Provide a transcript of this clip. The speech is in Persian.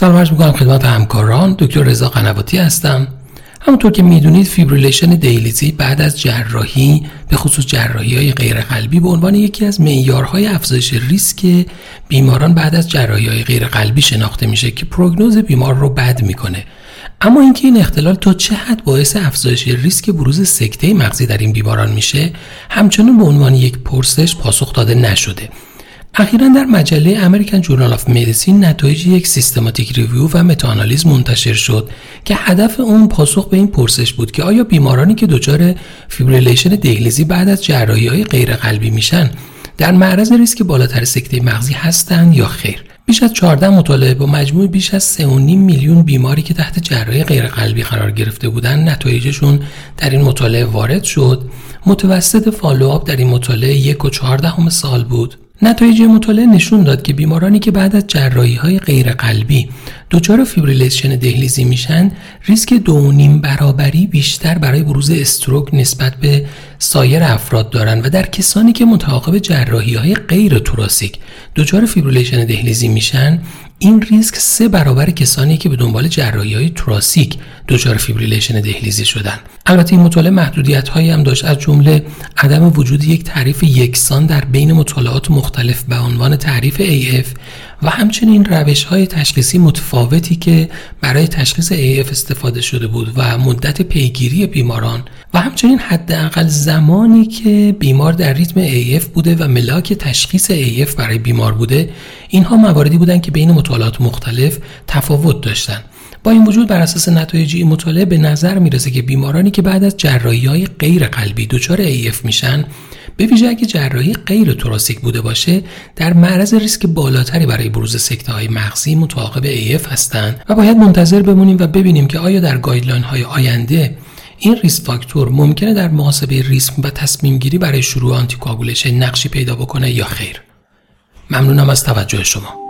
سلام عرض می‌کنم خدمت همکاران. دکتر رضا قنواتی هستم. همونطور که می‌دونید fibrillation دهلیزی بعد از جراحی به خصوص جراحی های غیر قلبی به عنوان یکی از معیارهای افزایش ریسک بیماران بعد از جراحی های غیر قلبی شناخته میشه که پروگنوز بیمار رو بد می‌کنه. اما اینکه این اختلال تا چه حد باعث افزایش ریسک بروز سکته مغزی در این بیماران میشه همچنان به عنوان یک پرسش پاسخ داده نشده. اخیرا در مجله American Journal of Medicine نتایج یک systematic review و متاآنالیز منتشر شد که هدف اون پاسخ به این پرسش بود که آیا بیمارانی که دچار fibrillation دهلیزی بعد از جراحی های غیرقلبی میشن در معرض ریسک بالاتر سکته مغزی هستند یا خیر؟ بیش از 14 مطالعه با مجموع بیش از 3.5 میلیون بیماری که تحت جراحی غیرقلبی قرار گرفته بودند نتایجشون در این مطالعه وارد شد. متوسط follow-up در این مطالعه یک و سال بود. نتایج مطالعه نشون داد که بیمارانی که بعد از جراحی های غیر قلبی دچار fibrillation دهلیزی میشن ریسک دو نیم برابری بیشتر برای بروز stroke نسبت به سایر افراد دارند و در کسانی که متعاقب جراحی های غیر thoracic دچار fibrillation دهلیزی میشن این ریسک سه برابر کسانی که به دنبال جراحی های thoracic دچار fibrillation دهلیزی شدن. البته این مطالعه محدودیت هایی هم داشت. از جمله عدم وجود یک تعریف یکسان در بین مطالعات مختلف به عنوان تعریف AF و همچنین روش های تشخیصی متفاوتی که برای تشخیص AF استفاده شده بود و مدت پیگیری بیماران و همچنین حداقل زمانی که بیمار در ریتم AF بوده و ملاک تشخیص AF برای بیمار بوده. اینها مواردی بودند که بین مطالعات مختلف تفاوت داشتند با این وجود بر اساس نتایج این مطالعه به نظر می‌رسه که بیمارانی که بعد از جراحی های غیر قلبی دچار AF میشن به ویژه اگه جراحی غیر thoracic بوده باشه در معرض ریسک بالاتری برای بروز سکته های مغزی متعاقب AF هستند و باید منتظر بمونیم و ببینیم که آیا در guideline های آینده این risk factor ممکنه در محاسبه ریسک و تصمیم گیری برای شروع anticoagulation نقشی پیدا بکنه یا خیر. ممنونم از توجه شما.